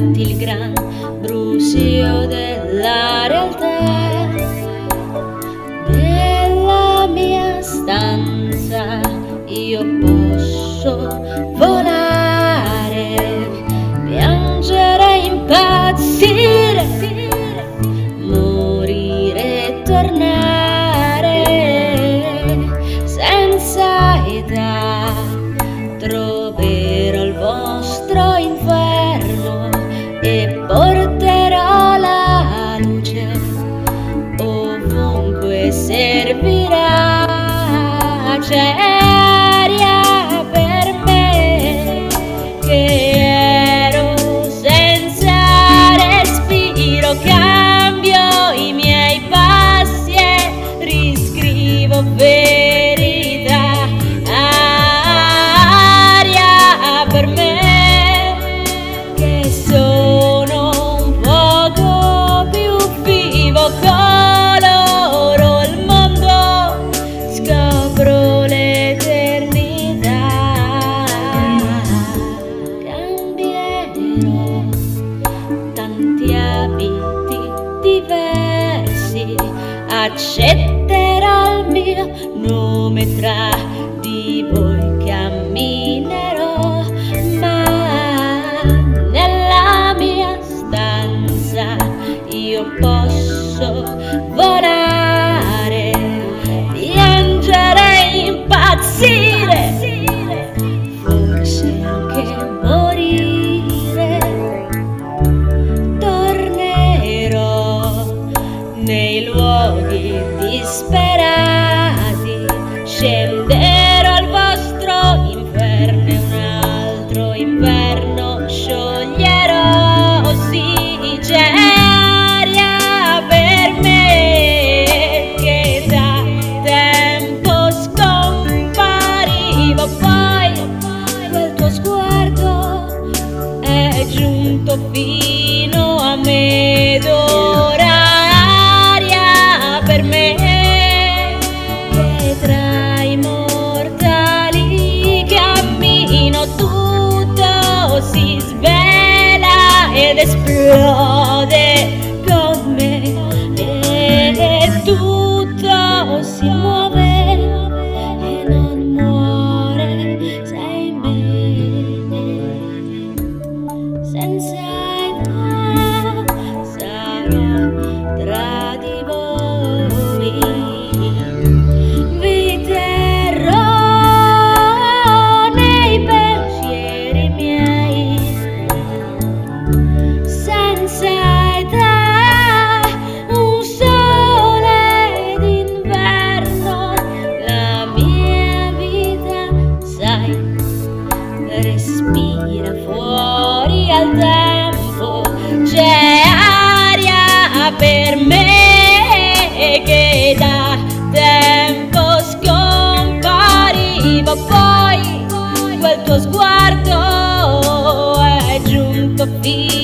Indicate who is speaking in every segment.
Speaker 1: tratti il gran brusio della realtà. Nella mia stanza io posso Aria per me che ero senza respiro, cambio i miei passi e riscrivo verità. Cambierò tanti abiti diversi, accetterò il mio nome tra disperati, scenderò al vostro inferno e un altro inverno scioglierò. Sì, c'è aria per me che da tempo scomparivo, poi quel tuo sguardo è giunto fino a me d'ora Inside sayang, sayang per me che da tempo scomparivo, poi quel tuo sguardo è giunto fino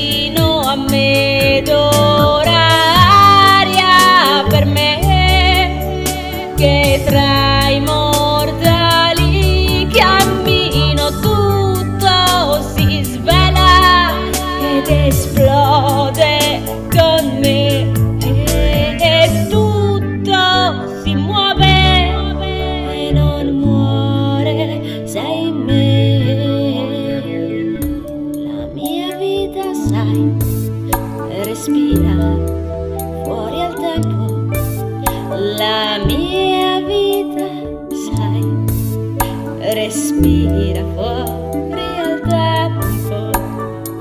Speaker 1: tira fuori realtà tipo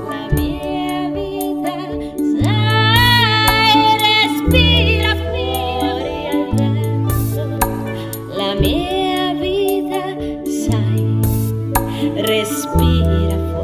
Speaker 1: la mia vita sai respira fuori realtà la mia vita sai respira fuori